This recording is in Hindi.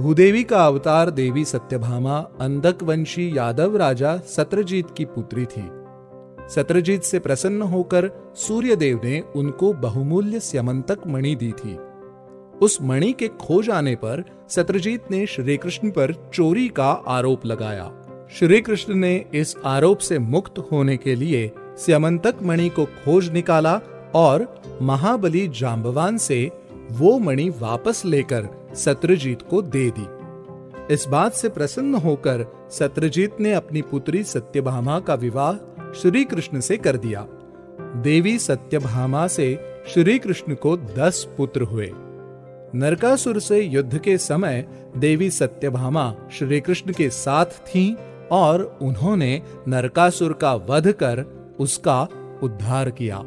भूदेवी का अवतार देवी सत्यभामा अंधक वंशी यादव राजा सत्रजीत की पुत्री थी। सत्रजीत से प्रसन्न होकर सूर्यदेव ने उनको बहुमूल्य स्यमंतक मणि दी थी। उस मणि के खो जाने पर सत्रजीत ने श्री कृष्ण पर चोरी का आरोप लगाया। श्री कृष्ण ने इस आरोप से मुक्त होने के लिए स्यमंतक मणि को खोज निकाला और महाबली जाम्बवान से वो मणि वापस लेकर सत्रजीत को दे दी। इस बात से प्रसन्न होकर सत्रजीत ने अपनी पुत्री सत्यभामा का विवाह श्री कृष्ण से कर दिया। देवी सत्यभामा से श्री कृष्ण को दस पुत्र हुए। नरकासुर से युद्ध के समय देवी सत्यभामा श्री कृष्ण के साथ थीं और उन्होंने नरकासुर का वध कर उसका उद्धार किया।